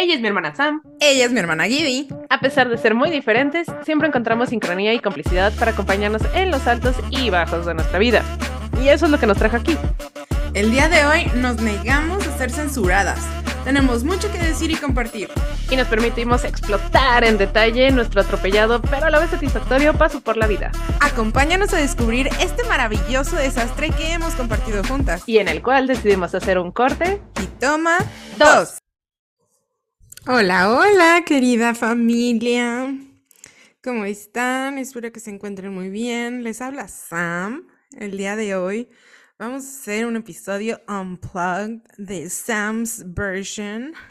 Ella es mi hermana Sam. Ella es mi hermana Gibby. A pesar de ser muy diferentes, siempre encontramos sincronía y complicidad para acompañarnos en los altos y bajos de nuestra vida. Y eso es lo que nos trajo aquí. El día de hoy nos negamos a ser censuradas. Tenemos mucho que decir y compartir. Y nos permitimos explotar en detalle nuestro atropellado, pero a la vez satisfactorio paso por la vida. Acompáñanos a descubrir este maravilloso desastre que hemos compartido juntas. Y en el cual decidimos hacer un corte. Y toma dos. Hola, hola, querida familia. ¿Cómo están? Espero que se encuentren muy bien. Les habla Sam. El día de hoy vamos a hacer un episodio unplugged de Sam's version.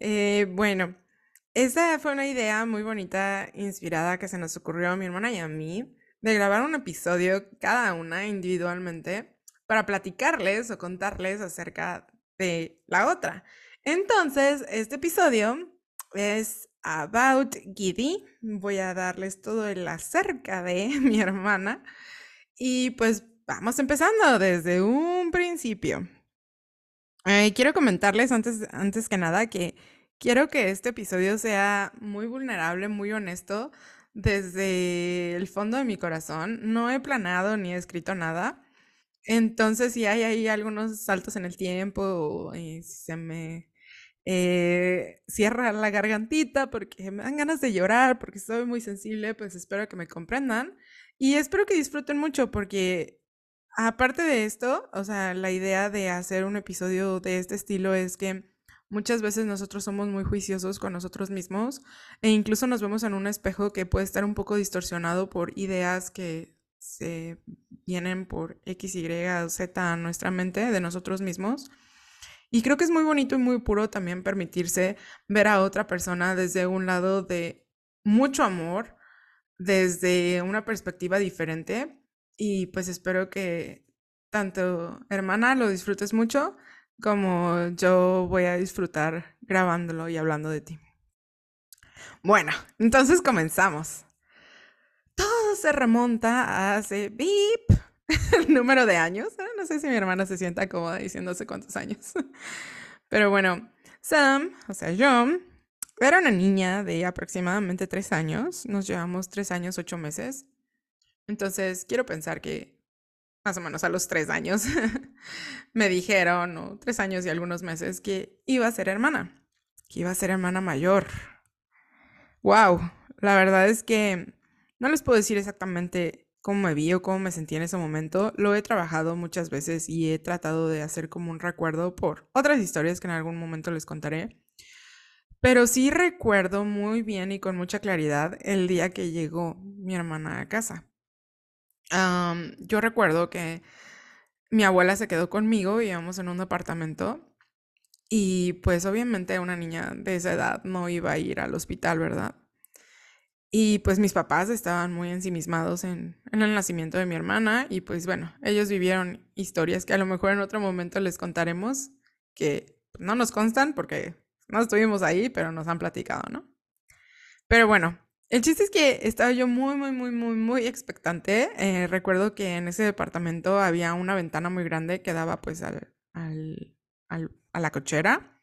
Eh, bueno, esa fue una idea muy bonita, inspirada que se nos ocurrió a mi hermana y a mí, de grabar un episodio cada una individualmente para platicarles o contarles acerca de la otra. Entonces, este episodio es about Giddy. Voy a darles todo el acerca de mi hermana. Y pues vamos empezando desde un principio. Eh, quiero comentarles antes, antes que nada que quiero que este episodio sea muy vulnerable, muy honesto, desde el fondo de mi corazón. No he planeado ni escrito nada. Entonces, si hay ahí algunos saltos en el tiempo, se me eh, cierra la gargantita porque me dan ganas de llorar, porque soy muy sensible, pues espero que me comprendan. Y espero que disfruten mucho porque aparte de esto, o sea, la idea de hacer un episodio de este estilo es que muchas veces nosotros somos muy juiciosos con nosotros mismos e incluso nos vemos en un espejo que puede estar un poco distorsionado por ideas que se vienen por X, Y Z a nuestra mente de nosotros mismos. Y creo que es muy bonito y muy puro también permitirse ver a otra persona desde un lado de mucho amor, desde una perspectiva diferente. Y pues espero que tanto hermana lo disfrutes mucho como yo voy a disfrutar grabándolo y hablando de ti. Bueno, entonces comenzamos. Todo se remonta a hace beep número de años. No sé si mi hermana se sienta cómoda diciéndose cuántos años. Pero bueno, Sam, o sea, yo, era una niña de aproximadamente tres años. Nos llevamos tres años, ocho meses. Entonces, quiero pensar que más o menos a los tres años me dijeron, o tres años y algunos meses, que iba a ser hermana, que iba a ser hermana mayor. ¡Wow! La verdad es que no les puedo decir exactamente cómo me vi o cómo me sentí en ese momento, lo he trabajado muchas veces y he tratado de hacer como un recuerdo por otras historias que en algún momento les contaré. Pero sí recuerdo muy bien y con mucha claridad el día que llegó mi hermana a casa. yo recuerdo que mi abuela se quedó conmigo, vivíamos en un departamento y pues obviamente una niña de esa edad no iba a ir al hospital, ¿verdad? Y pues mis papás estaban muy ensimismados en, el nacimiento de mi hermana y pues bueno, ellos vivieron historias que a lo mejor en otro momento les contaremos que no nos constan porque no estuvimos ahí, pero nos han platicado, ¿no? Pero bueno, el chiste es que estaba yo muy, muy, muy, muy, muy expectante. Eh, recuerdo que en ese departamento había una ventana muy grande que daba pues al, al a la cochera.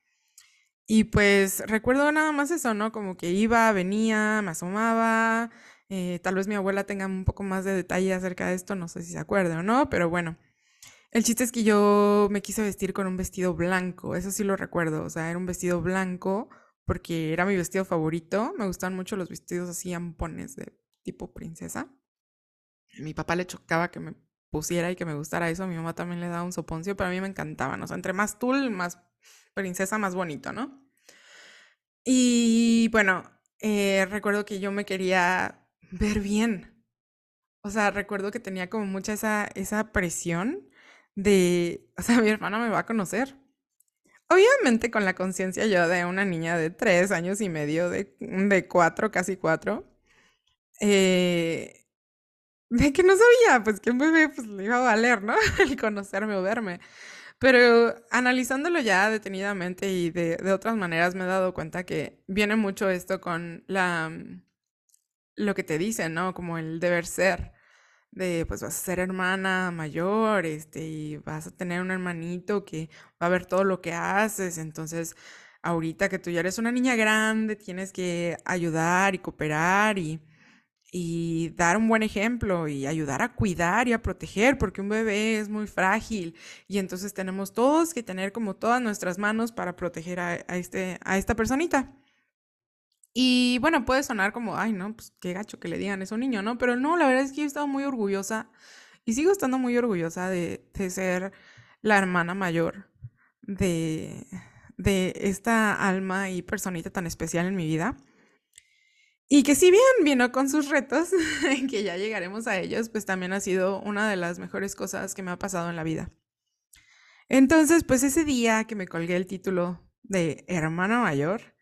Y pues recuerdo nada más eso, ¿no? Como que iba, venía, me asomaba. Eh, tal vez mi abuela tenga un poco más de detalle acerca de esto, no sé si se acuerda o no, pero bueno. El chiste es que yo me quise vestir con un vestido blanco, eso sí lo recuerdo, o sea, era un vestido blanco porque era mi vestido favorito, me gustaban mucho los vestidos así ampones de tipo princesa. A mi papá le chocaba que me pusiera y que me gustara eso, a mi mamá también le daba un soponcio, pero a mí me encantaban, o sea, entre más tul, más princesa más bonito, ¿no? Y bueno, eh, recuerdo que yo me quería ver bien. O sea, recuerdo que tenía como mucha esa, esa presión de, o sea, mi hermana me va a conocer. Obviamente con la conciencia yo de una niña de tres años y medio, de, de cuatro, casi cuatro, eh, de que no sabía, pues que un bebé pues, le iba a valer, ¿no? El conocerme o verme. Pero analizándolo ya detenidamente y de, de, otras maneras me he dado cuenta que viene mucho esto con la mm, lo que te dicen, ¿no? Como el deber ser. De pues vas a ser hermana mayor, este, y vas a tener un hermanito que va a ver todo lo que haces. Entonces, ahorita que tú ya eres una niña grande, tienes que ayudar y cooperar y, y dar un buen ejemplo y ayudar a cuidar y a proteger, porque un bebé es muy frágil y entonces tenemos todos que tener como todas nuestras manos para proteger a, este, a esta personita. Y bueno, puede sonar como, ay, no, pues qué gacho que le digan eso a un niño, ¿no? Pero no, la verdad es que yo he estado muy orgullosa y sigo estando muy orgullosa de, de ser la hermana mayor de, de esta alma y personita tan especial en mi vida. Y que si bien vino con sus retos, que ya llegaremos a ellos, pues también ha sido una de las mejores cosas que me ha pasado en la vida. Entonces, pues ese día que me colgué el título de hermana mayor,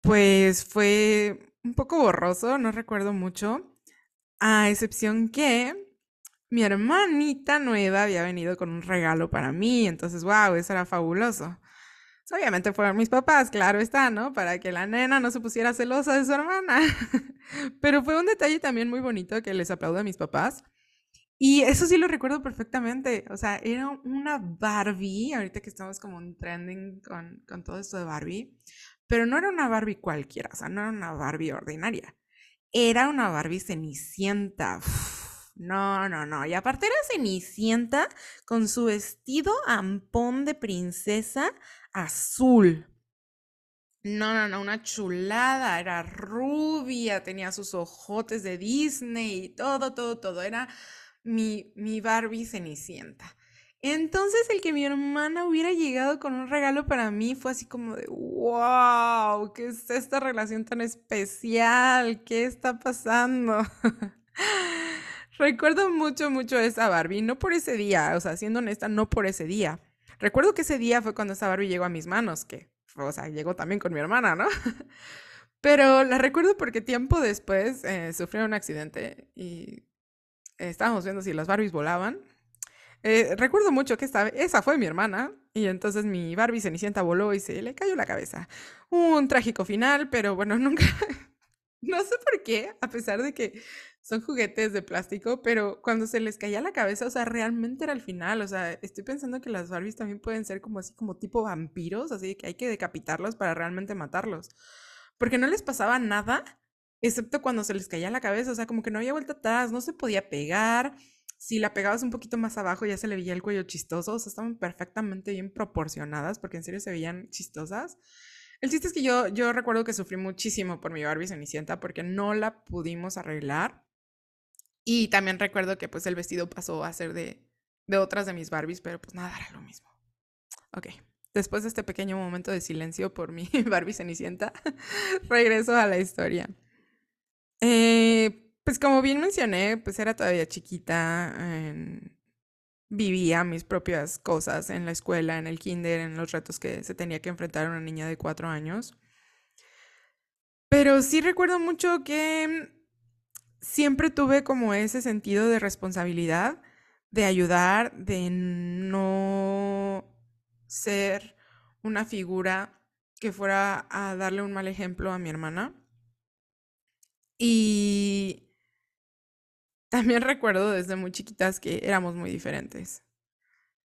pues fue un poco borroso, no recuerdo mucho, a excepción que mi hermanita nueva había venido con un regalo para mí, entonces, wow, eso era fabuloso. Obviamente fueron mis papás, claro está, ¿no? Para que la nena no se pusiera celosa de su hermana. Pero fue un detalle también muy bonito que les aplaudo a mis papás. Y eso sí lo recuerdo perfectamente. O sea, era una Barbie, ahorita que estamos como en trending con, con todo esto de Barbie. Pero no era una Barbie cualquiera, o sea, no era una Barbie ordinaria. Era una Barbie cenicienta. No, no, no. Y aparte era cenicienta con su vestido ampón de princesa azul. No, no, no, una chulada, era rubia, tenía sus ojotes de Disney, todo, todo, todo. Era mi, mi Barbie cenicienta. Entonces el que mi hermana hubiera llegado con un regalo para mí fue así como de, wow, ¿qué es esta relación tan especial? ¿Qué está pasando? Recuerdo mucho, mucho esa Barbie, no por ese día, o sea, siendo honesta, no por ese día, Recuerdo que ese día fue cuando esa Barbie llegó a mis manos, que, o sea, llegó también con mi hermana, ¿no? Pero la recuerdo porque tiempo después eh, sufrió un accidente y estábamos viendo si las Barbies volaban. Eh, recuerdo mucho que esta, esa fue mi hermana y entonces mi Barbie Cenicienta voló y se le cayó la cabeza. Un trágico final, pero bueno, nunca... no sé por qué, a pesar de que son juguetes de plástico, pero cuando se les caía la cabeza, o sea, realmente era el final. O sea, estoy pensando que las Barbies también pueden ser como así, como tipo vampiros, así que hay que decapitarlos para realmente matarlos. Porque no les pasaba nada, excepto cuando se les caía la cabeza, o sea, como que no había vuelta atrás, no se podía pegar. Si la pegabas un poquito más abajo ya se le veía el cuello chistoso, o sea, estaban perfectamente bien proporcionadas, porque en serio se veían chistosas. El chiste es que yo, yo recuerdo que sufrí muchísimo por mi Barbie Cenicienta porque no la pudimos arreglar. Y también recuerdo que pues el vestido pasó a ser de, de otras de mis Barbies, pero pues nada, era lo mismo. Ok, después de este pequeño momento de silencio por mi Barbie Cenicienta, regreso a la historia. Eh, pues como bien mencioné, pues era todavía chiquita, vivía mis propias cosas en la escuela, en el kinder, en los retos que se tenía que enfrentar una niña de cuatro años. Pero sí recuerdo mucho que siempre tuve como ese sentido de responsabilidad, de ayudar, de no ser una figura que fuera a darle un mal ejemplo a mi hermana. Y también recuerdo desde muy chiquitas que éramos muy diferentes.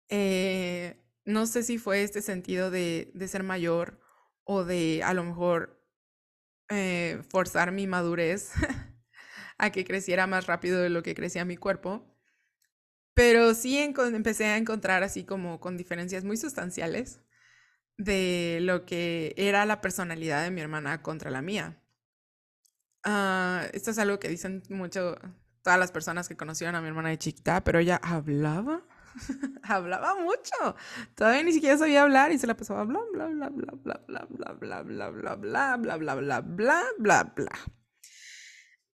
Eh, no sé si fue este sentido de, de, ser mayor o de a lo mejor eh, forzar mi madurez a que creciera más rápido de lo que crecía mi cuerpo. Pero sí empecé a encontrar así como con diferencias muy sustanciales de lo que era la personalidad de mi hermana contra la mía. Ah, esto es algo que dicen mucho todas las personas que conocieron a mi hermana de chiquita, pero ella hablaba, hablaba mucho. Todavía ni siquiera sabía hablar y se la pasaba bla bla bla bla bla bla bla bla bla bla bla bla bla bla bla bla bla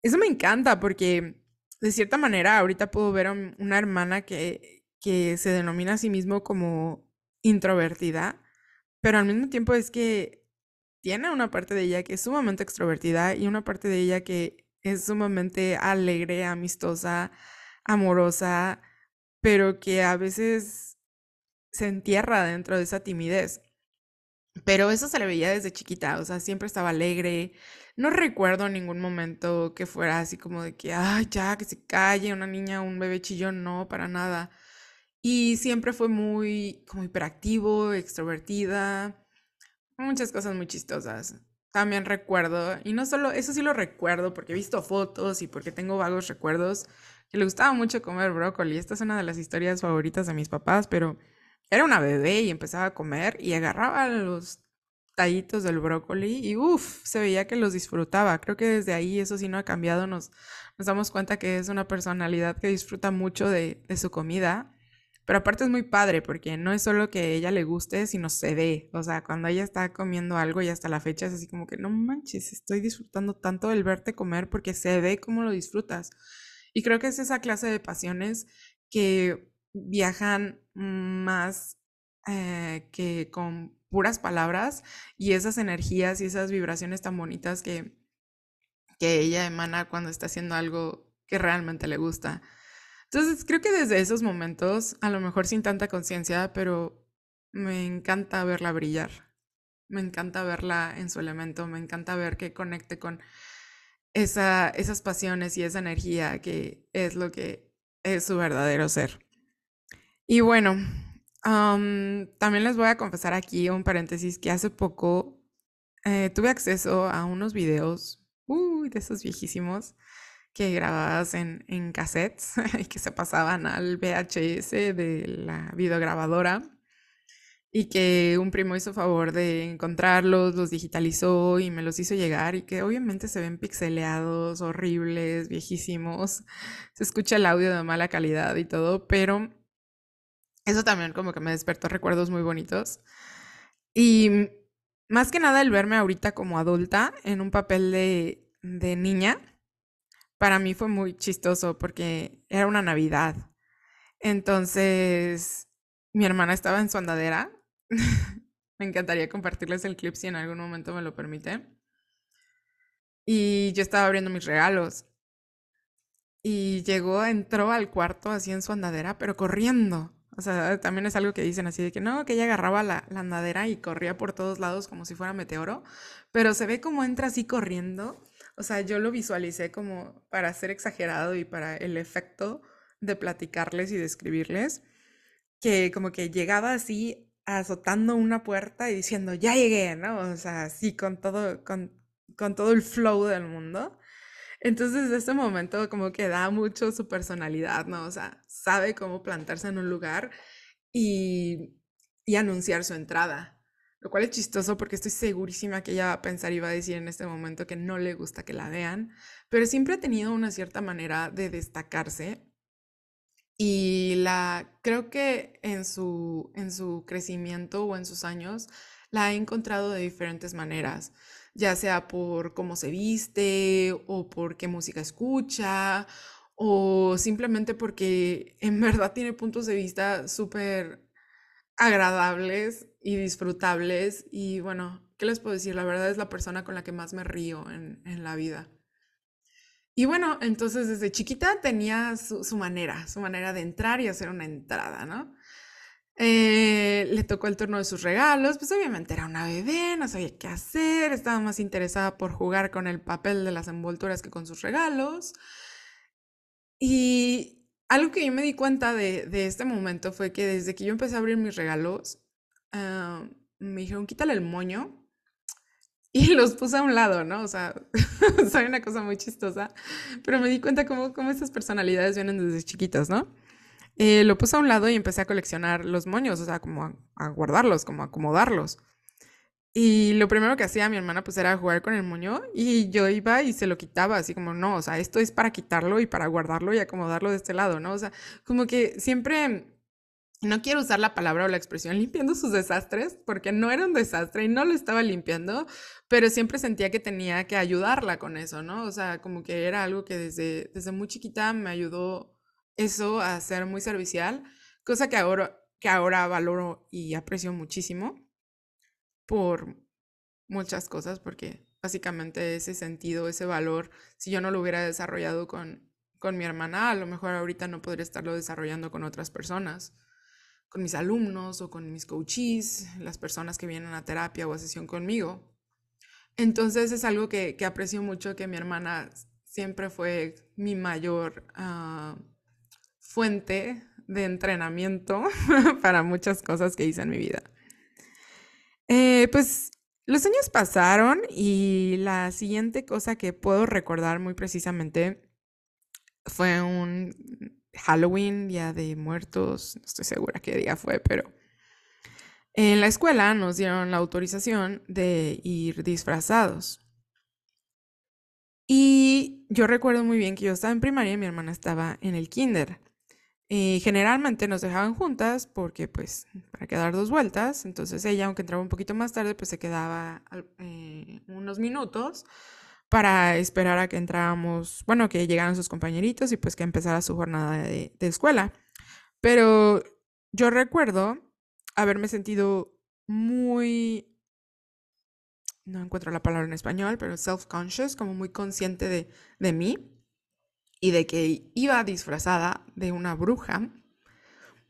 eso me encanta porque de cierta manera ahorita puedo ver a una hermana que, que se denomina a sí mismo como introvertida, pero al mismo tiempo es que tiene una parte de ella que es sumamente extrovertida y una parte de ella que es sumamente alegre, amistosa, amorosa, pero que a veces se entierra dentro de esa timidez. Pero eso se le veía desde chiquita, o sea, siempre estaba alegre, no recuerdo ningún momento que fuera así como de que, ay, ya, que se calle una niña, un bebé chillón, no, para nada. Y siempre fue muy, como hiperactivo, extrovertida, muchas cosas muy chistosas. También recuerdo, y no solo, eso sí lo recuerdo porque he visto fotos y porque tengo vagos recuerdos, que le gustaba mucho comer brócoli. Esta es una de las historias favoritas de mis papás, pero era una bebé y empezaba a comer y agarraba los tallitos del brócoli y uff, se veía que los disfrutaba. Creo que desde ahí eso sí no ha cambiado. Nos, nos damos cuenta que es una personalidad que disfruta mucho de, de su comida. Pero aparte es muy padre porque no es solo que ella le guste, sino se ve. O sea, cuando ella está comiendo algo y hasta la fecha es así como que no manches, estoy disfrutando tanto el verte comer porque se ve cómo lo disfrutas. Y creo que es esa clase de pasiones que viajan más eh, que con puras palabras y esas energías y esas vibraciones tan bonitas que, que ella emana cuando está haciendo algo que realmente le gusta. Entonces, creo que desde esos momentos, a lo mejor sin tanta conciencia, pero me encanta verla brillar. Me encanta verla en su elemento, me encanta ver que conecte con esa, esas pasiones y esa energía que es lo que es su verdadero ser. Y bueno, también les voy a confesar aquí un paréntesis que hace poco eh, tuve acceso a unos videos, uy, de esos viejísimos, que grababas en, en cassettes y que se pasaban al VHS de la videograbadora y que un primo hizo favor de encontrarlos, los digitalizó y me los hizo llegar y que obviamente se ven pixeleados, horribles, viejísimos, se escucha el audio de mala calidad y todo, pero eso también como que me despertó recuerdos muy bonitos. Y más que nada el verme ahorita como adulta en un papel de, de niña, para mí fue muy chistoso porque era una Navidad. Entonces, mi hermana estaba en su andadera. me encantaría compartirles el clip si en algún momento me lo permite. Y yo estaba abriendo mis regalos. Y llegó, entró al cuarto así en su andadera, pero corriendo. O sea, también es algo que dicen así de que no, que ella agarraba la, la, andadera y corría por todos lados como si fuera meteoro, pero se ve como entra así corriendo. O sea, yo lo visualicé como para ser exagerado y para el efecto de platicarles y describirles, que como que llegaba así azotando una puerta y diciendo, ya llegué, ¿no? O sea, así con todo, con, con todo el flow del mundo. Entonces, de este momento como que da mucho su personalidad, ¿no? O sea, sabe cómo plantarse en un lugar y, y anunciar su entrada. Lo cual es chistoso porque estoy segurísima que ella va a pensar y va a decir en este momento que no le gusta que la vean, pero siempre ha tenido una cierta manera de destacarse y la creo que en su, en su crecimiento o en sus años la he encontrado de diferentes maneras ya sea por cómo se viste o por qué música escucha o simplemente porque en verdad tiene puntos de vista súper agradables y disfrutables y bueno, ¿qué les puedo decir? La verdad es la persona con la que más me río en, en la vida. Y bueno, entonces desde chiquita tenía su, su, manera, su manera de entrar y hacer una entrada, ¿no? Eh, le tocó el turno de sus regalos, pues obviamente era una bebé, no sabía qué hacer, estaba más interesada por jugar con el papel de las envolturas que con sus regalos. Y algo que yo me di cuenta de, este momento fue que desde que yo empecé a abrir mis regalos, uh, me dijeron, quítale el moño. Y los puse a un lado, ¿no? O sea, soy una cosa muy chistosa, pero me di cuenta cómo, cómo estas personalidades vienen desde chiquitas, ¿no? Eh, lo puse a un lado y empecé a coleccionar los moños, o sea, como a, guardarlos, como a acomodarlos. Y lo primero que hacía mi hermana pues era jugar con el moño y yo iba y se lo quitaba, así como, no, o sea, esto es para quitarlo y para guardarlo y acomodarlo de este lado, ¿no? O sea, como que siempre, no quiero usar la palabra o la expresión limpiando sus desastres, porque no era un desastre y no lo estaba limpiando, pero siempre sentía que tenía que ayudarla con eso, ¿no? O sea, como que era algo que desde, desde muy chiquita me ayudó eso a ser muy servicial, cosa que ahora, que ahora valoro y aprecio muchísimo por muchas cosas, porque básicamente ese sentido, ese valor, si yo no lo hubiera desarrollado con, con mi hermana, a lo mejor ahorita no podría estarlo desarrollando con otras personas, con mis alumnos o con mis coaches, las personas que vienen a terapia o a sesión conmigo. Entonces es algo que, que aprecio mucho, que mi hermana siempre fue mi mayor... Uh, fuente de entrenamiento para muchas cosas que hice en mi vida. Eh, pues Los años pasaron y la siguiente cosa que puedo recordar muy precisamente fue un Halloween, Día de Muertos, no estoy segura qué día fue, pero en la escuela nos dieron la autorización de ir disfrazados. Y yo recuerdo muy bien que yo estaba en primaria y mi hermana estaba en el kinder. Y generalmente nos dejaban juntas porque pues para quedar dos vueltas, entonces ella aunque entraba un poquito más tarde pues se quedaba eh, unos minutos para esperar a que entráramos, bueno, que llegaran sus compañeritos y pues que empezara su jornada de, de escuela. Pero yo recuerdo haberme sentido muy no encuentro la palabra en español, pero self-conscious, como muy consciente de, de, mí y de que iba disfrazada de una bruja.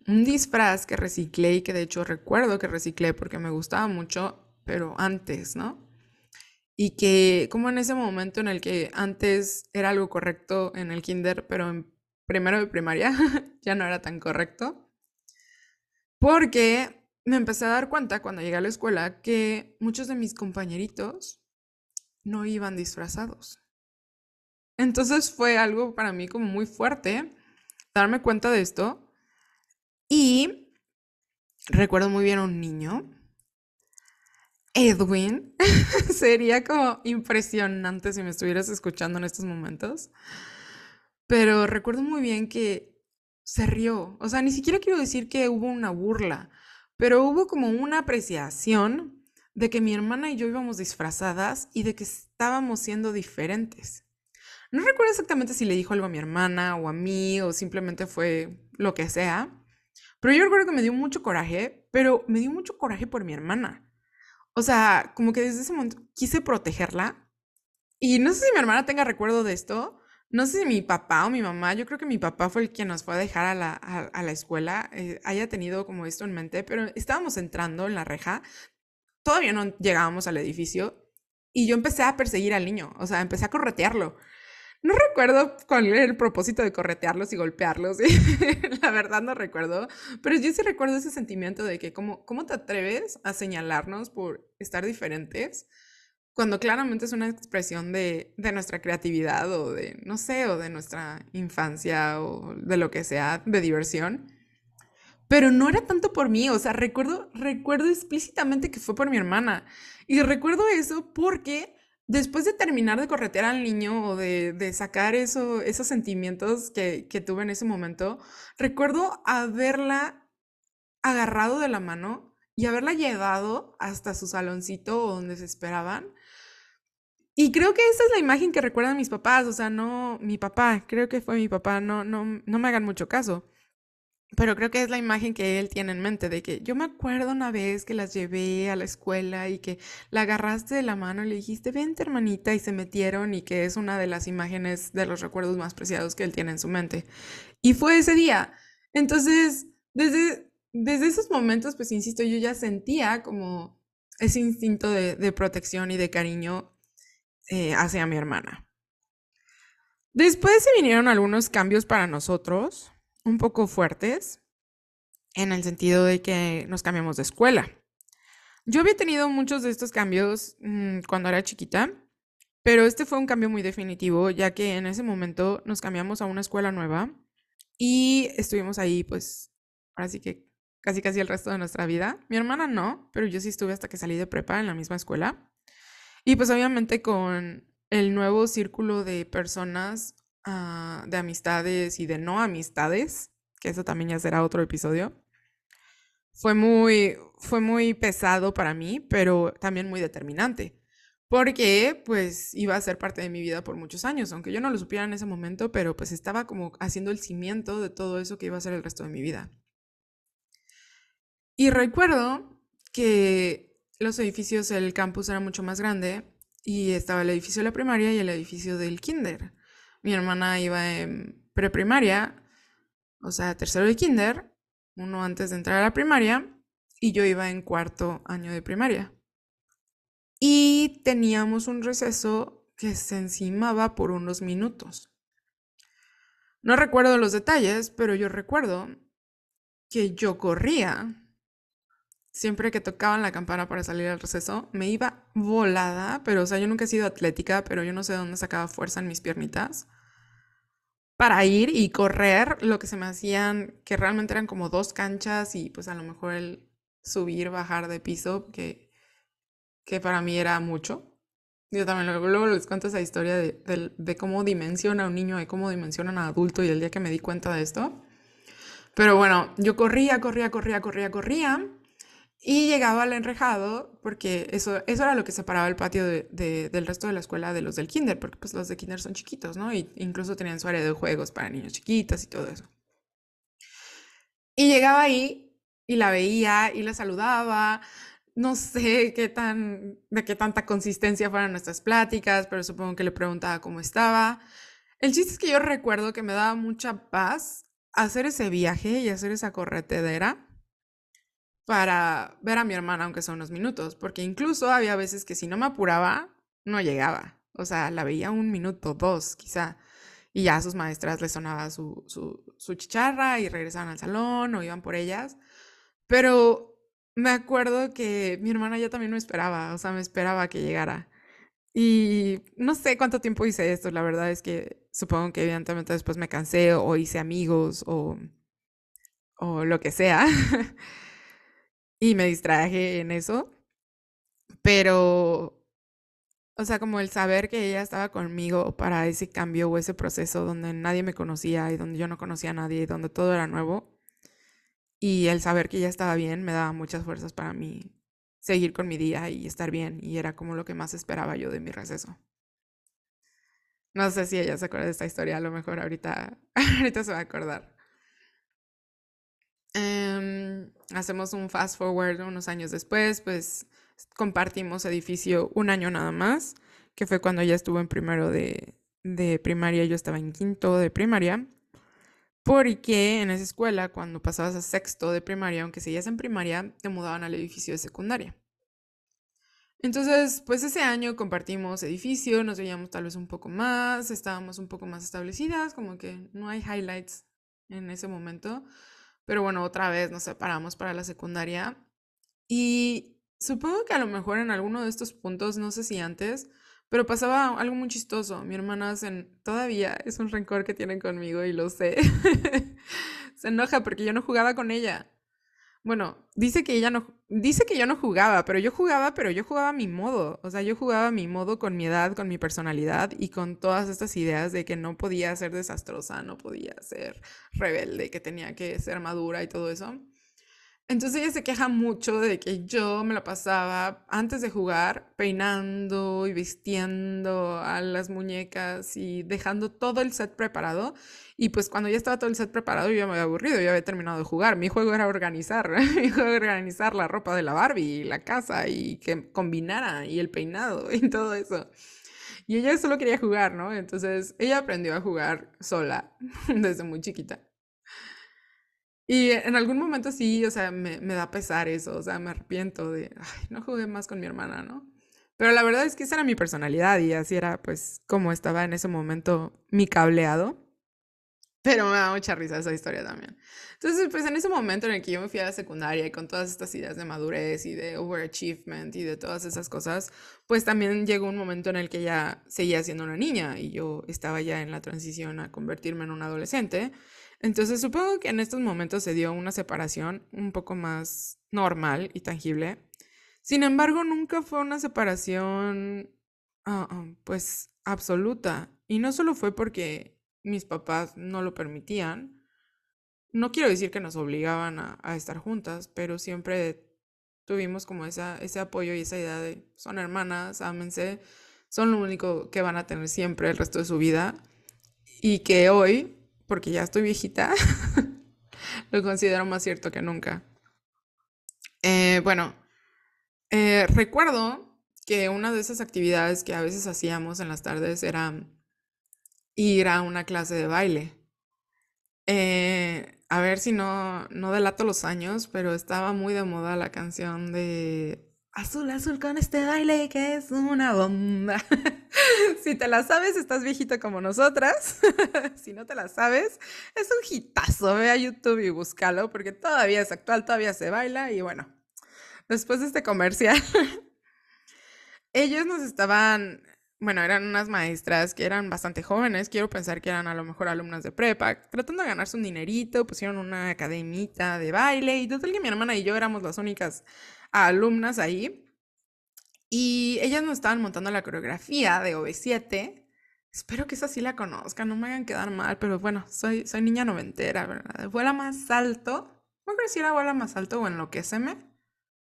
Un disfraz que reciclé y que de hecho recuerdo que reciclé porque me gustaba mucho, pero antes, ¿no? Y que como en ese momento en el que antes era algo correcto en el kinder, pero en primero de primaria ya no era tan correcto. Porque me empecé a dar cuenta cuando llegué a la escuela que muchos de mis compañeritos no iban disfrazados. Entonces fue algo para mí como muy fuerte darme cuenta de esto. Y recuerdo muy bien a un niño, Edwin. Sería como impresionante si me estuvieras escuchando en estos momentos. Pero recuerdo muy bien que se rió. O sea, ni siquiera quiero decir que hubo una burla pero hubo como una apreciación de que mi hermana y yo íbamos disfrazadas y de que estábamos siendo diferentes. No recuerdo exactamente si le dijo algo a mi hermana o a mí o simplemente fue lo que sea, pero yo recuerdo que me dio mucho coraje, pero me dio mucho coraje por mi hermana. O sea, como que desde ese momento quise protegerla. Y no sé si mi hermana tenga recuerdo de esto, no sé si mi papá o mi mamá, yo creo que mi papá fue el quien nos fue a dejar a la, a, la escuela, eh, haya tenido como esto en mente, pero estábamos entrando en la reja, todavía no llegábamos al edificio y yo empecé a perseguir al niño, o sea, empecé a corretearlo. No recuerdo cuál era el propósito de corretearlos y golpearlos, la verdad no recuerdo, pero yo sí recuerdo ese sentimiento de que, ¿cómo, ¿cómo te atreves a señalarnos por estar diferentes? cuando claramente es una expresión de, nuestra creatividad o de, no sé, o de nuestra infancia o de lo que sea, de diversión. Pero no era tanto por mí, o sea, recuerdo, recuerdo explícitamente que fue por mi hermana. Y recuerdo eso porque después de terminar de corretear al niño o de, sacar eso, esos sentimientos que, que tuve en ese momento, recuerdo haberla agarrado de la mano y haberla llevado hasta su saloncito donde se esperaban y creo que esa es la imagen que recuerdan mis papás, o sea, no mi papá, creo que fue mi papá, no, no, no me hagan mucho caso. Pero creo que es la imagen que él tiene en mente, de que yo me acuerdo una vez que las llevé a la escuela y que la agarraste de la mano y le dijiste, vente hermanita, y se metieron y que es una de las imágenes de los recuerdos más preciados que él tiene en su mente. Y fue ese día. Entonces, desde, desde esos momentos, pues insisto, yo ya sentía como ese instinto de, de protección y de cariño eh, hacia mi hermana. Después se vinieron algunos cambios para nosotros, un poco fuertes, en el sentido de que nos cambiamos de escuela. Yo había tenido muchos de estos cambios mm, cuando era chiquita, pero este fue un cambio muy definitivo, ya que en ese momento nos cambiamos a una escuela nueva y estuvimos ahí, pues, ahora sí que casi casi el resto de nuestra vida. Mi hermana no, pero yo sí estuve hasta que salí de prepa en la misma escuela. Y pues obviamente con el nuevo círculo de personas, ah, de amistades y de no amistades, que eso también ya será otro episodio, fue muy, fue muy pesado para mí, pero también muy determinante. Porque pues iba a ser parte de mi vida por muchos años, aunque yo no lo supiera en ese momento, pero pues estaba como haciendo el cimiento de todo eso que iba a ser el resto de mi vida. Y recuerdo que los edificios, el campus era mucho más grande y estaba el edificio de la primaria y el edificio del kinder. Mi hermana iba en preprimaria, o sea, tercero de kinder, uno antes de entrar a la primaria, y yo iba en cuarto año de primaria. Y teníamos un receso que se encimaba por unos minutos. No recuerdo los detalles, pero yo recuerdo que yo corría siempre que tocaban la campana para salir al receso, me iba volada, pero o sea, yo nunca he sido atlética, pero yo no sé de dónde sacaba fuerza en mis piernitas para ir y correr lo que se me hacían, que realmente eran como dos canchas y pues a lo mejor el subir, bajar de piso, que, que para mí era mucho. Yo también luego, les cuento esa historia de, de, cómo dimensiona un niño y cómo dimensiona un adulto y el día que me di cuenta de esto. Pero bueno, yo corría, corría, corría, corría, corría y llegaba al enrejado porque eso, eso era lo que separaba el patio de, del resto de la escuela de los del kinder, porque pues los de kinder son chiquitos, ¿no? Y incluso tenían su área de juegos para niños chiquitos y todo eso. Y llegaba ahí y la veía y la saludaba no sé qué tan, de qué tanta consistencia fueron nuestras pláticas, pero supongo que le preguntaba cómo estaba. El chiste es que yo recuerdo que me daba mucha paz hacer ese viaje y hacer esa corretedera para ver a mi hermana, aunque son unos minutos, porque incluso había veces que si no me apuraba, no llegaba. O sea, la veía un minuto, dos, quizá. Y ya a sus maestras les sonaba su, su, su chicharra y regresaban al salón o iban por ellas. Pero me acuerdo que mi hermana ya también me esperaba, o sea, me esperaba que llegara. Y no sé cuánto tiempo hice esto, la verdad es que supongo que evidentemente después me cansé o hice amigos o, o lo que sea. y me distraje en eso. Pero, o sea, como el saber que ella estaba conmigo para ese cambio o ese proceso donde nadie me conocía y donde yo no conocía a nadie y donde todo era nuevo, y el saber que ella estaba bien me daba muchas fuerzas para mí seguir con mi día y estar bien. Y era como lo que más esperaba yo de mi receso. No sé si ella se acuerda de esta historia, a lo mejor ahorita, ahorita se va a acordar. Em, hacemos un fast forward unos años después, pues compartimos edificio un año nada más, que fue cuando ella estuvo en primero de, de primaria, yo estaba en quinto de primaria. Porque en esa escuela, cuando pasabas a sexto de primaria, aunque seguías en primaria, te mudaban al edificio de secundaria. Entonces, pues ese año compartimos edificio, nos veíamos tal vez un poco más, estábamos un poco más establecidas, como que no hay highlights en ese momento. Pero bueno, otra vez nos separamos para la secundaria. Y supongo que a lo mejor en alguno de estos puntos, no sé si antes, pero pasaba algo muy chistoso. Mi hermana hacen, todavía es un rencor que tienen conmigo y lo sé. se enoja porque yo no jugaba con ella. Bueno, dice que ella no, dice que yo no jugaba, pero yo jugaba, pero yo jugaba a mi modo. O sea, yo jugaba a mi modo con mi edad, con mi personalidad y con todas estas ideas de que no podía ser desastrosa, no podía ser rebelde, que tenía que ser madura y todo eso. Entonces ella se queja mucho de que yo me la pasaba antes de jugar peinando y vistiendo a las muñecas y dejando todo el set preparado. Y pues cuando ya estaba todo el set preparado yo ya me había aburrido, ya había terminado de jugar. Mi juego era organizar, mi juego era organizar la ropa de la Barbie la casa y que combinara y el peinado y todo eso. Y ella solo quería jugar, ¿no? Entonces ella aprendió a jugar sola desde muy chiquita. Y en algún momento sí, o sea, me, me, da pesar eso, o sea, me arrepiento de, no jugué más con mi hermana, ¿no? Pero la verdad es que esa era mi personalidad y así era, pues, como estaba en ese momento mi cableado. Pero me da mucha risa esa historia también. Entonces, pues en ese momento en el que yo me fui a la secundaria y con todas estas ideas de madurez y de overachievement y de todas esas cosas, pues también llegó un momento en el que ya seguía siendo una niña y yo estaba ya en la transición a convertirme en un adolescente. Entonces supongo que en estos momentos se dio una separación un poco más normal y tangible. Sin embargo, nunca fue una separación ah, ah, pues absoluta. Y no solo fue porque mis papás no lo permitían. No quiero decir que nos obligaban a, estar juntas, pero siempre tuvimos como esa, ese apoyo y esa idea de son hermanas, ámense, son lo único que van a tener siempre el resto de su vida. Y que hoy porque ya estoy viejita, lo considero más cierto que nunca. Eh, bueno, eh, recuerdo que una de esas actividades que a veces hacíamos en las tardes era ir a una clase de baile. Eh, a ver si no, no delato los años, pero estaba muy de moda la canción de Azul, azul con este baile que es una bomba. si te la sabes, estás viejito como nosotras. si no te la sabes, es un hitazo. Ve a YouTube y búscalo porque todavía es actual, todavía se baila y bueno. después de este comercial, ellos nos estaban, bueno, eran unas maestras que eran bastante jóvenes, quiero pensar que eran a lo mejor alumnas de prepa, tratando de ganarse un dinerito, pusieron una academita de baile y total que mi hermana y yo éramos las únicas alumnas ahí. Y ellas nos estaban montando la coreografía de OV7. Espero que esa sí la conozcan, no me hagan quedar mal, pero bueno, soy, soy niña noventera, ¿verdad? Vuela más alto. No creo si era vuela más alto o enloqueceme.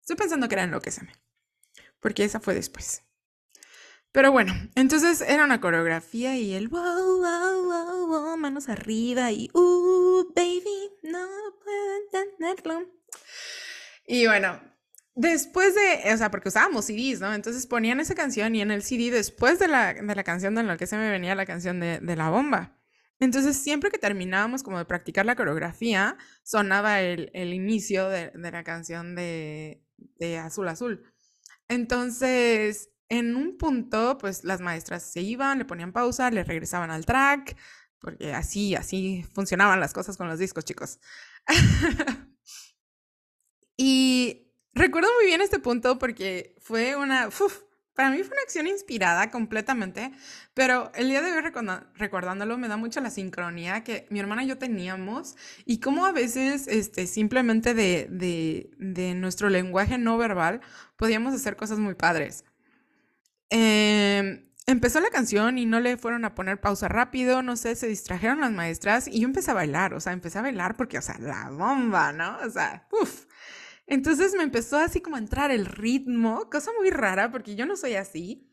Estoy pensando que era enloqueceme. Porque esa fue después. Pero bueno, entonces era una coreografía y el wow, wow, wow, wow, manos arriba y uh, baby, no puedo tenerlo. Y bueno, Después de, o sea, porque usábamos CDs, ¿no? Entonces ponían esa canción y en el CD, después de la, de la canción de lo que se me venía la canción de, de, la bomba. Entonces, siempre que terminábamos como de practicar la coreografía, sonaba el, el inicio de, de, la canción de, de Azul Azul. Entonces, en un punto, pues las maestras se iban, le ponían pausa, le regresaban al track, porque así, así funcionaban las cosas con los discos, chicos. y Recuerdo muy bien este punto porque fue una, para mí fue una acción inspirada completamente, pero el día de hoy recordándolo me da mucho la sincronía que mi hermana y yo teníamos y cómo a veces este, simplemente de, de, de nuestro lenguaje no verbal podíamos hacer cosas muy padres. Eh, empezó la canción y no le fueron a poner pausa rápido, no sé, se distrajeron las maestras y yo empecé a bailar, o sea, empecé a bailar porque, o sea, la bomba, ¿no? O sea, uff. Entonces me empezó así como a entrar el ritmo, cosa muy rara porque yo no soy así.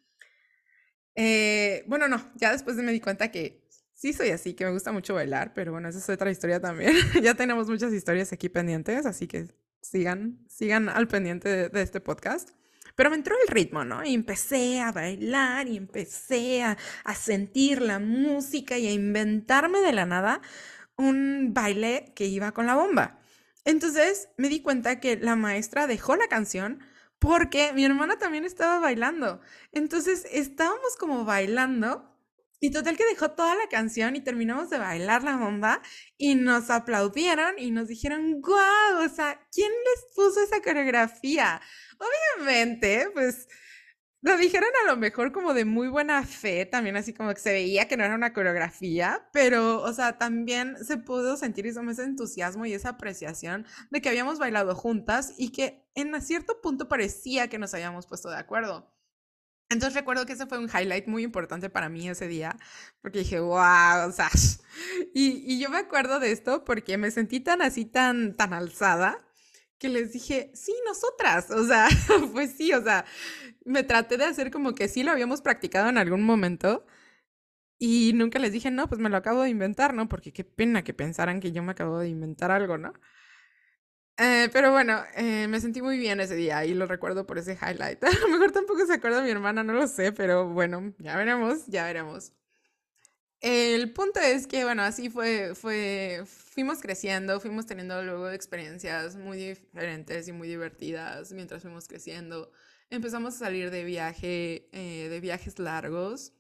Eh, bueno, no, ya después me di cuenta que sí soy así, que me gusta mucho bailar, pero bueno, esa es otra historia también. ya tenemos muchas historias aquí pendientes, así que sigan, sigan al pendiente de, este podcast. Pero me entró el ritmo, ¿no? Y empecé a bailar y empecé a, a sentir la música y a inventarme de la nada un baile que iba con la bomba. Entonces me di cuenta que la maestra dejó la canción porque mi hermana también estaba bailando. Entonces estábamos como bailando y total que dejó toda la canción y terminamos de bailar la bomba y nos aplaudieron y nos dijeron, guau, o sea, ¿quién les puso esa coreografía? Obviamente, pues lo dijeron a lo mejor como de muy buena fe, también así como que se veía que no era una coreografía, pero, o sea, también se pudo sentir ese entusiasmo y esa apreciación de que habíamos bailado juntas y que en cierto punto parecía que nos habíamos puesto de acuerdo. Entonces recuerdo que ese fue un highlight muy importante para mí ese día, porque dije, wow, o sea, y, y yo me acuerdo de esto porque me sentí tan así, tan, tan alzada, que les dije, sí, nosotras, o sea, pues sí, o sea, me traté de hacer como que sí lo habíamos practicado en algún momento y nunca les dije, no, pues me lo acabo de inventar, ¿no? Porque qué pena que pensaran que yo me acabo de inventar algo, ¿no? Eh, pero bueno, eh, me sentí muy bien ese día y lo recuerdo por ese highlight. A lo mejor tampoco se acuerda mi hermana, no lo sé, pero bueno, ya veremos, ya veremos. El punto es que, bueno, así fue, fue, fuimos creciendo, fuimos teniendo luego experiencias muy diferentes y muy divertidas mientras fuimos creciendo. Empezamos a salir de viaje, eh, de viajes largos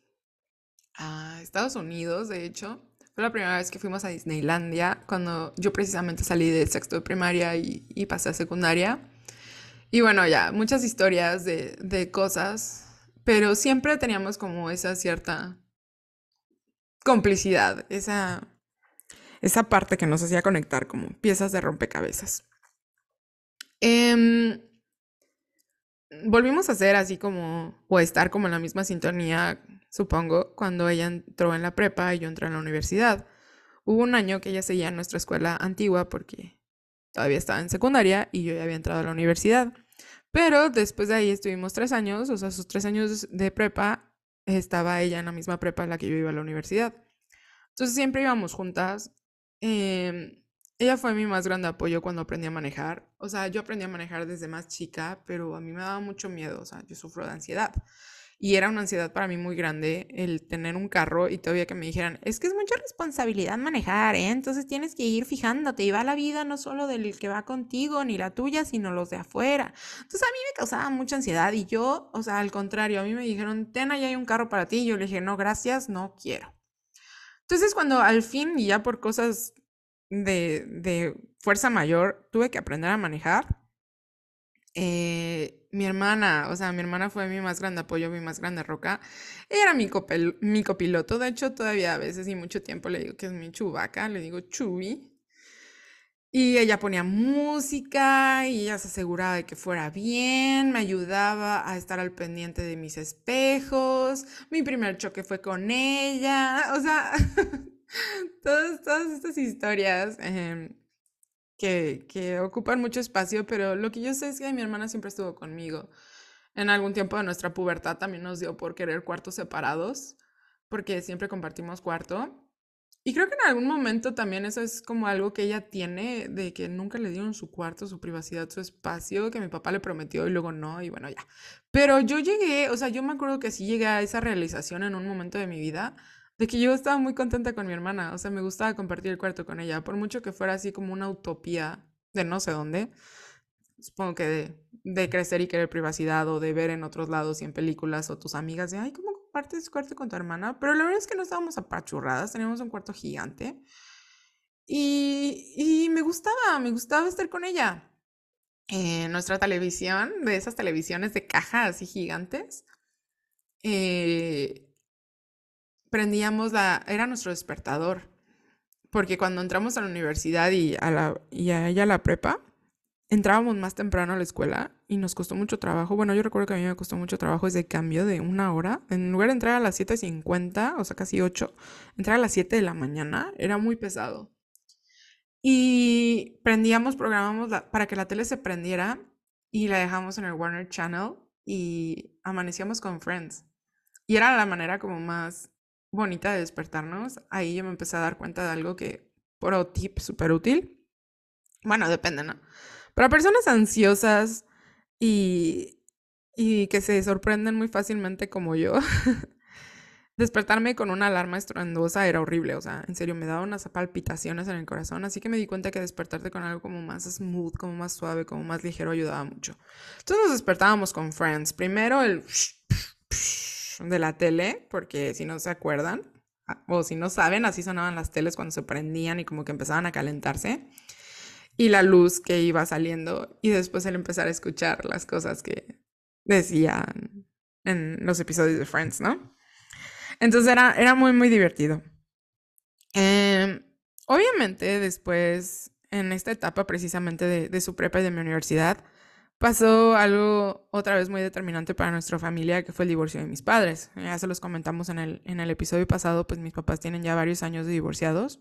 a Estados Unidos, de hecho. Fue la primera vez que fuimos a Disneylandia, cuando yo precisamente salí de sexto de primaria y, pasé a secundaria. Y bueno, ya, muchas historias de, de cosas, pero siempre teníamos como esa cierta complicidad, esa, esa parte que nos hacía conectar como piezas de rompecabezas. Em, volvimos a ser así como, o estar como en la misma sintonía, supongo, cuando ella entró en la prepa y yo entré en la universidad. Hubo un año que ella seguía en nuestra escuela antigua porque todavía estaba en secundaria y yo ya había entrado a la universidad. Pero después de ahí estuvimos tres años, o sea, sus tres años de prepa estaba ella en la misma prepa en la que yo iba a la universidad. Entonces siempre íbamos juntas. Em, ella fue mi más grande apoyo cuando aprendí a manejar. O sea, yo aprendí a manejar desde más chica, pero a mí me daba mucho miedo. O sea, yo sufro de ansiedad. Y era una ansiedad para mí muy grande el tener un carro y todavía que me dijeran, es que es mucha responsabilidad manejar, ¿eh? Entonces tienes que ir fijándote y va la vida no solo del que va contigo ni la tuya, sino los de afuera. Entonces a mí me causaba mucha ansiedad y yo, o sea, al contrario, a mí me dijeron, ten, ya hay un carro para ti. Y yo le dije, no, gracias, no quiero. Entonces cuando al fin y ya por cosas de, de fuerza mayor tuve que aprender a manejar, eh, mi hermana, o sea, mi hermana fue mi más grande apoyo, mi más grande roca. Era mi, mi copiloto, de hecho, todavía a veces y mucho tiempo le digo que es mi chubaca, le digo chubi. Y ella ponía música y ella se aseguraba de que fuera bien, me ayudaba a estar al pendiente de mis espejos. Mi primer choque fue con ella, o sea, todas, todas estas historias. Em, que, ocupan mucho espacio, pero lo que yo sé es que mi hermana siempre estuvo conmigo. En algún tiempo de nuestra pubertad también nos dio por querer cuartos separados, porque siempre compartimos cuarto. Y creo que en algún momento también eso es como algo que ella tiene, de que nunca le dieron su cuarto, su privacidad, su espacio, que mi papá le prometió y luego no, y bueno, ya. Pero yo llegué, o sea, yo me acuerdo que sí llegué a esa realización en un momento de mi vida, de que yo estaba muy contenta con mi hermana, o sea, me gustaba compartir el cuarto con ella, por mucho que fuera así como una utopía de no sé dónde, supongo que de, crecer y querer privacidad o de ver en otros lados y en películas o tus amigas de, ay, ¿cómo compartes cuarto con tu hermana? Pero la verdad es que no estábamos apachurradas, teníamos un cuarto gigante y, y me gustaba, me gustaba estar con ella. En nuestra televisión, de esas televisiones de caja así gigantes, eh, prendíamos la, era nuestro despertador, porque cuando entramos a la universidad y a, la, ella la prepa, entrábamos más temprano a la escuela y nos costó mucho trabajo. Bueno, yo recuerdo que a mí me costó mucho trabajo ese cambio de una hora. En lugar de entrar a las 7.50, o sea, casi 8, entrar a las 7 de la mañana era muy pesado. Y prendíamos, programamos para que la tele se prendiera y la dejamos en el Warner Channel y amanecíamos con Friends. Y era la manera como más bonita de despertarnos, ahí yo me empecé a dar cuenta de algo que, pro tip súper útil. Bueno, depende, ¿no? Para personas ansiosas y, y que se sorprenden muy fácilmente como yo, despertarme con una alarma estruendosa era horrible, o sea, en serio me daba unas palpitaciones en el corazón, así que me di cuenta que despertarte con algo como más smooth, como más suave, como más ligero ayudaba mucho. Entonces nos despertábamos con Friends. Primero el de la tele, porque si no se acuerdan, ah, o si no saben, así sonaban las teles cuando se prendían y como que empezaban a calentarse. Y la luz que iba saliendo y después el empezar a escuchar las cosas que decían en los episodios de Friends, ¿no? Entonces era, era muy, muy divertido. Em, obviamente después, en esta etapa precisamente de, de su prepa y de mi universidad, pasó algo otra vez muy determinante para nuestra familia, que fue el divorcio de mis padres. Ya se los comentamos en el, en el episodio pasado, pues mis papás tienen ya varios años de divorciados.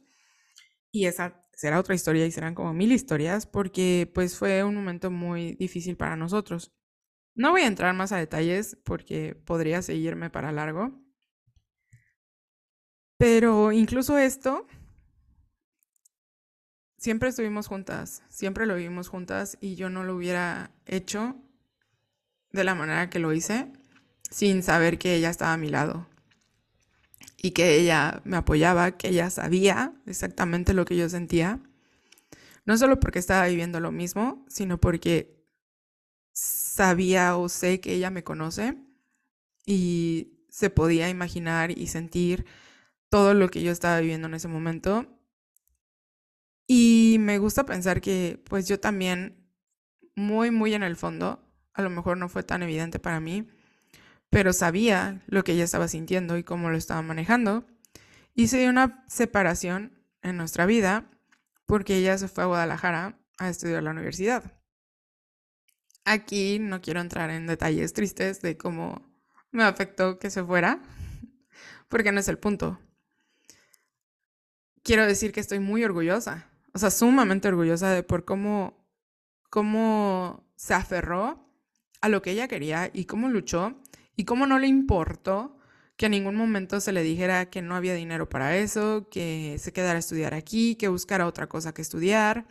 Y esa será otra historia y serán como mil historias, porque pues fue un momento muy difícil para nosotros. No voy a entrar más a detalles porque podría seguirme para largo. Pero incluso esto siempre estuvimos juntas, siempre lo vivimos juntas y yo no lo hubiera hecho de la manera que lo hice sin saber que ella estaba a mi lado y que ella me apoyaba, que ella sabía exactamente lo que yo sentía, no solo porque estaba viviendo lo mismo, sino porque sabía o sé que ella me conoce y se podía imaginar y sentir todo lo que yo estaba viviendo en ese momento y me gusta pensar que pues yo también, muy, muy en el fondo, a lo mejor no fue tan evidente para mí, pero sabía lo que ella estaba sintiendo y cómo lo estaba manejando. Hice una separación en nuestra vida porque ella se fue a Guadalajara a estudiar la universidad. Aquí no quiero entrar en detalles tristes de cómo me afectó que se fuera, porque no es el punto. Quiero decir que estoy muy orgullosa o sea, sumamente orgullosa de por cómo, cómo se aferró a lo que ella quería y cómo luchó y cómo no le importó que en ningún momento se le dijera que no había dinero para eso, que se quedara a estudiar aquí, que buscara otra cosa que estudiar,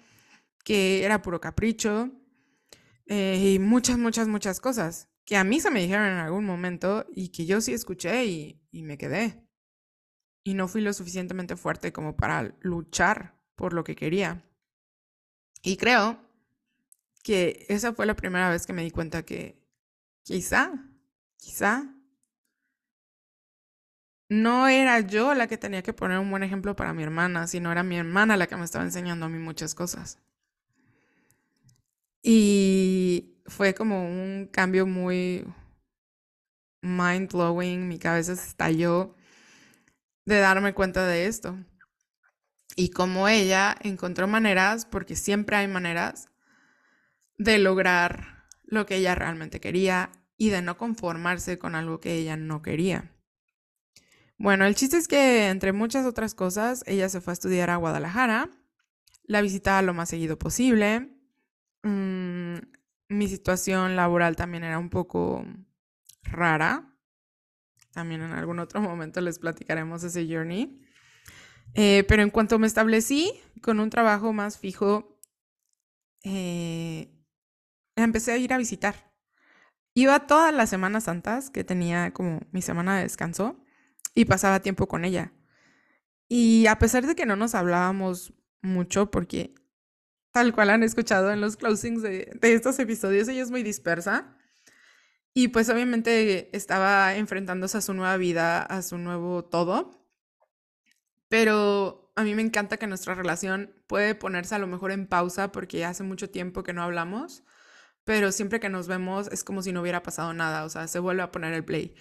que era puro capricho eh, y muchas, muchas, muchas cosas que a mí se me dijeron en algún momento y que yo sí escuché y, y me quedé. Y no fui lo suficientemente fuerte como para luchar por lo que quería. Y creo que esa fue la primera vez que me di cuenta que quizá, quizá, no era yo la que tenía que poner un buen ejemplo para mi hermana, sino era mi hermana la que me estaba enseñando a mí muchas cosas. Y fue como un cambio muy mind blowing, mi cabeza se estalló de darme cuenta de esto. Y como ella encontró maneras, porque siempre hay maneras, de lograr lo que ella realmente quería y de no conformarse con algo que ella no quería. Bueno, el chiste es que entre muchas otras cosas, ella se fue a estudiar a Guadalajara, la visitaba lo más seguido posible. Mm, mi situación laboral también era un poco rara. También en algún otro momento les platicaremos ese journey. Eh, pero en cuanto me establecí con un trabajo más fijo, eh, empecé a ir a visitar. Iba todas las Semanas Santas, que tenía como mi semana de descanso, y pasaba tiempo con ella. Y a pesar de que no nos hablábamos mucho, porque tal cual han escuchado en los closings de, de estos episodios, ella es muy dispersa. Y pues obviamente estaba enfrentándose a su nueva vida, a su nuevo todo. Pero a mí me encanta que nuestra relación puede ponerse a lo mejor en pausa porque hace mucho tiempo que no hablamos, pero siempre que nos vemos es como si no hubiera pasado nada, o sea, se vuelve a poner el play.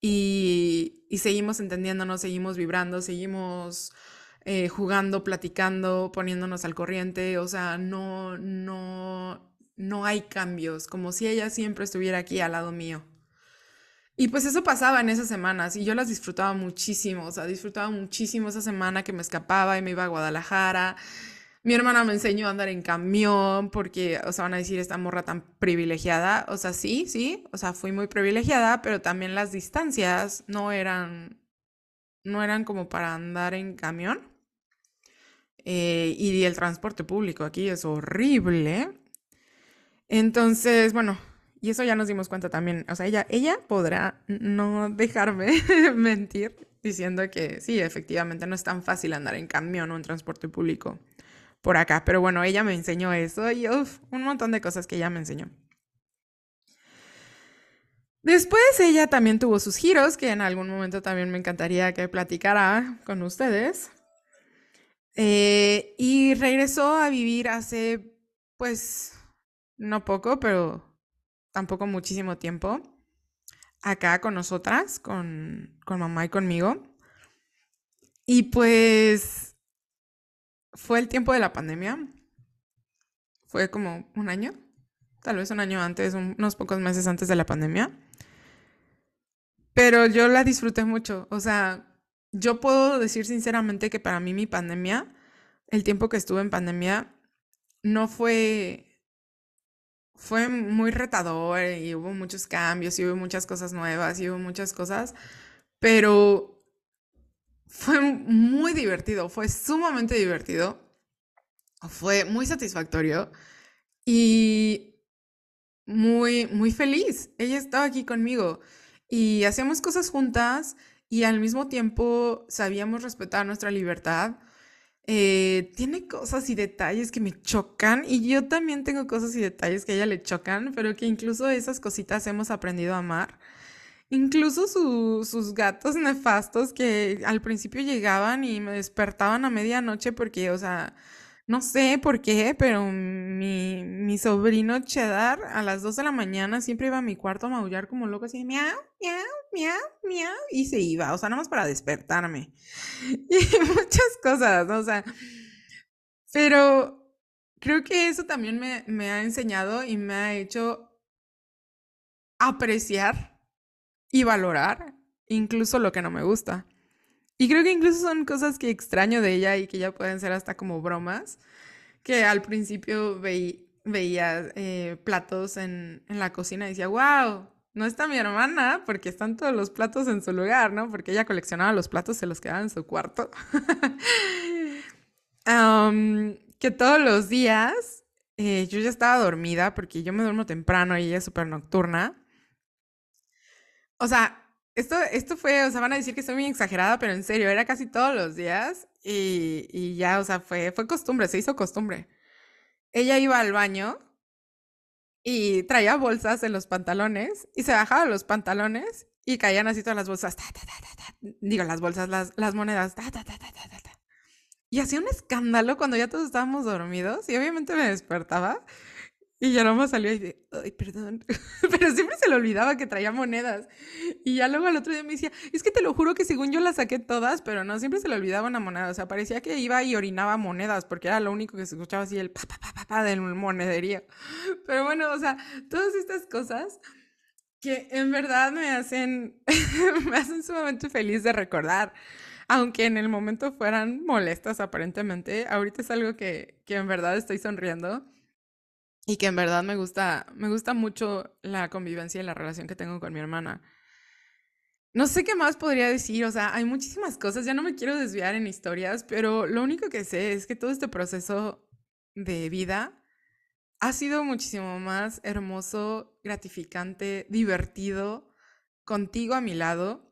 Y, y seguimos entendiéndonos, seguimos vibrando, seguimos eh, jugando, platicando, poniéndonos al corriente, o sea, no, no, no hay cambios, como si ella siempre estuviera aquí al lado mío. Y pues eso pasaba en esas semanas y yo las disfrutaba muchísimo, o sea, disfrutaba muchísimo esa semana que me escapaba y me iba a Guadalajara. Mi hermana me enseñó a andar en camión porque, o sea, van a decir, esta morra tan privilegiada. O sea, sí, sí, o sea, fui muy privilegiada, pero también las distancias no eran, no eran como para andar en camión. Eh, y el transporte público aquí es horrible. Entonces, bueno, y eso ya nos dimos cuenta también. O sea, ella, ella podrá no dejarme mentir diciendo que sí, efectivamente no es tan fácil andar en camión o en transporte público por acá. Pero bueno, ella me enseñó eso y un montón de cosas que ella me enseñó. Después ella también tuvo sus giros, que en algún momento también me encantaría que platicara con ustedes. Eh, y regresó a vivir hace, pues, no poco, pero tampoco muchísimo tiempo, acá con nosotras, con, mamá y conmigo. Y pues fue el tiempo de la pandemia. Fue como un año, tal vez un año antes, unos pocos meses antes de la pandemia. Pero yo la disfruté mucho. O sea, yo puedo decir sinceramente que para mí mi pandemia, el tiempo que estuve en pandemia, no fue fue muy retador y hubo muchos cambios y hubo muchas cosas nuevas y hubo muchas cosas, pero fue muy divertido, fue sumamente divertido, fue muy satisfactorio y muy, muy feliz. Ella estaba aquí conmigo y hacíamos cosas juntas y al mismo tiempo sabíamos respetar nuestra libertad eh, tiene cosas y detalles que me chocan y yo también tengo cosas y detalles que a ella le chocan, pero que incluso esas cositas hemos aprendido a amar. Incluso sus gatos nefastos que al principio llegaban y me despertaban a medianoche porque, o sea, no sé por qué, pero mi, mi sobrino Cheddar a las 2 de la mañana siempre iba a mi cuarto a maullar como loco, así, miau, miau, miau, miau, y se iba, o sea, nada más para despertarme. Y muchas cosas, ¿no? o sea, pero creo que eso también me, me ha enseñado y me ha hecho apreciar y valorar incluso lo que no me gusta. Y creo que incluso son cosas que extraño de ella y que ya pueden ser hasta como bromas, que al principio veía eh, platos en, en, la cocina y decía, wow, no está mi hermana porque están todos los platos en su lugar, ¿no? Porque ella coleccionaba los platos, se los quedaba en su cuarto. que todos los días eh, yo ya estaba dormida porque yo me duermo temprano y ella es súper nocturna. O sea, esto, esto fue, o sea, van a decir que estoy muy exagerada, pero en serio, era casi todos los días y, y ya, o sea, fue, fue costumbre, se hizo costumbre. Ella iba al baño y traía bolsas en los pantalones y se bajaba los pantalones y caían así todas las bolsas, digo, las bolsas, las, las monedas, y hacía un escándalo cuando ya todos estábamos dormidos y obviamente me despertaba Y ya nomás salió y de, ay, perdón. Pero siempre se le olvidaba que traía monedas. Y ya luego al otro día me decía, es que te lo juro que según yo las saqué todas, pero no, siempre se le olvidaba una moneda. O sea, parecía que iba y orinaba monedas, porque era lo único que se escuchaba así el pa, pa, pa, pa, pa del monedería. Pero bueno, o sea, todas estas cosas que en verdad me hacen, me hacen sumamente feliz de recordar. Aunque en el momento fueran molestas aparentemente, ahorita es algo que, que en verdad estoy sonriendo y que en verdad me gusta, me gusta mucho la convivencia y la relación que tengo con mi hermana. No sé qué más podría decir, o sea, hay muchísimas cosas, ya no me quiero desviar en historias, pero lo único que sé es que todo este proceso de vida ha sido muchísimo más hermoso, gratificante, divertido, contigo a mi lado,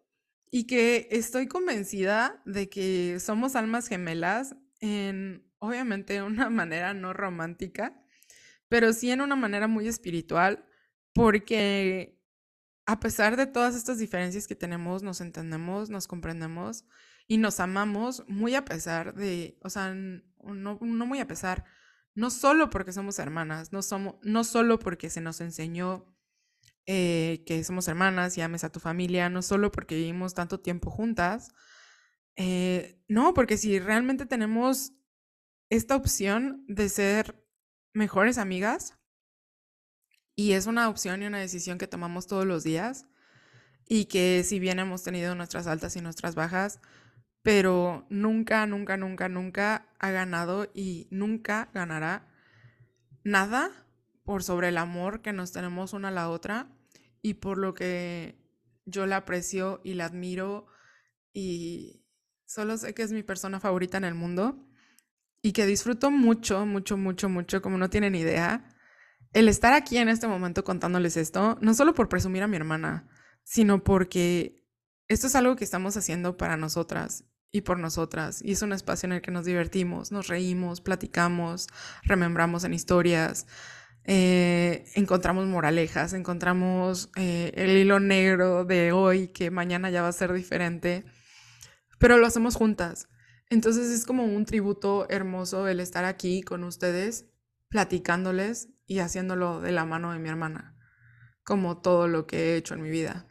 y que estoy convencida de que somos almas gemelas en, obviamente, una manera no romántica, pero sí en una manera muy espiritual, porque a pesar de todas estas diferencias que tenemos, nos entendemos, nos comprendemos y nos amamos muy a pesar de, o sea, no, no muy a pesar, no solo porque somos hermanas, no, somos, no solo porque se nos enseñó eh, que somos hermanas y ames a tu familia, no solo porque vivimos tanto tiempo juntas, eh, no, porque si realmente tenemos esta opción de ser mejores amigas y es una opción y una decisión que tomamos todos los días y que si bien hemos tenido nuestras altas y nuestras bajas, pero nunca, nunca, nunca, nunca ha ganado y nunca ganará nada por sobre el amor que nos tenemos una a la otra y por lo que yo la aprecio y la admiro y solo sé que es mi persona favorita en el mundo y que disfruto mucho, mucho, mucho, mucho, como no tienen idea, el estar aquí en este momento contándoles esto, no solo por presumir a mi hermana, sino porque esto es algo que estamos haciendo para nosotras y por nosotras. Y es un espacio en el que nos divertimos, nos reímos, platicamos, remembramos en historias, eh, encontramos moralejas, encontramos eh, el hilo negro de hoy que mañana ya va a ser diferente, pero lo hacemos juntas. Entonces es como un tributo hermoso el estar aquí con ustedes, platicándoles y haciéndolo de la mano de mi hermana, como todo lo que he hecho en mi vida.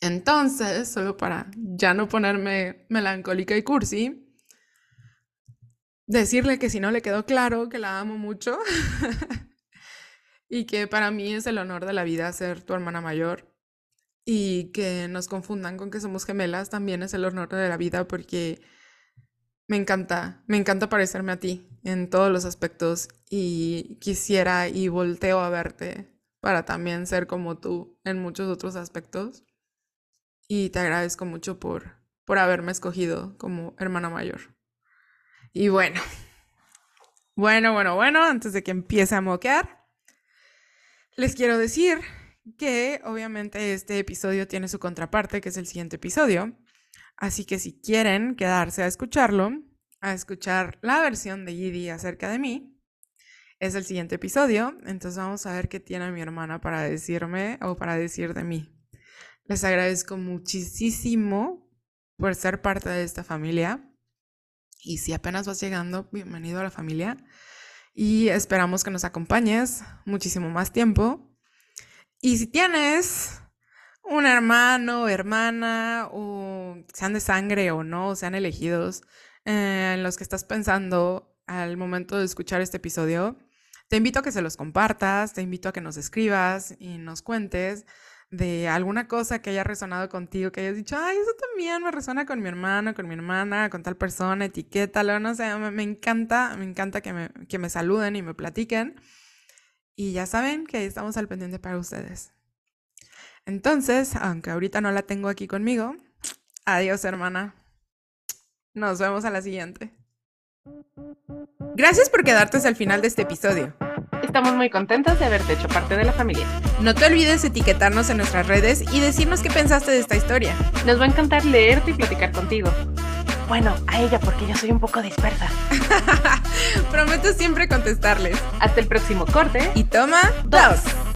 Entonces, solo para ya no ponerme melancólica y cursi, decirle que si no le quedó claro que la amo mucho y que para mí es el honor de la vida ser tu hermana mayor y que nos confundan con que somos gemelas también es el honor de la vida porque me encanta, me encanta parecerme a ti en todos los aspectos y quisiera y volteo a verte para también ser como tú en muchos otros aspectos. Y te agradezco mucho por, por haberme escogido como hermana mayor. Y bueno, bueno, bueno, bueno, antes de que empiece a moquear, les quiero decir que obviamente este episodio tiene su contraparte, que es el siguiente episodio. Así que si quieren quedarse a escucharlo, a escuchar la versión de Gidi acerca de mí, es el siguiente episodio. Entonces vamos a ver qué tiene mi hermana para decirme o para decir de mí. Les agradezco muchísimo por ser parte de esta familia. Y si apenas vas llegando, bienvenido a la familia. Y esperamos que nos acompañes muchísimo más tiempo. Y si tienes un hermano, hermana, o sean de sangre o no, sean elegidos, eh, en los que estás pensando al momento de escuchar este episodio, te invito a que se los compartas, te invito a que nos escribas y nos cuentes de alguna cosa que haya resonado contigo, que hayas dicho, ay, eso también me resuena con mi hermano, con mi hermana, con tal persona, etiquétalo, no sé, me, me encanta, me encanta que me, que me saluden y me platiquen. Y ya saben que estamos al pendiente para ustedes. Entonces, aunque ahorita no la tengo aquí conmigo, adiós hermana. Nos vemos a la siguiente. Gracias por quedarte hasta el final de este episodio. Estamos muy contentos de haberte hecho parte de la familia. No te olvides etiquetarnos en nuestras redes y decirnos qué pensaste de esta historia. Nos va a encantar leerte y platicar contigo. Bueno, a ella porque yo soy un poco dispersa. Prometo siempre contestarles. Hasta el próximo corte. Y toma dos.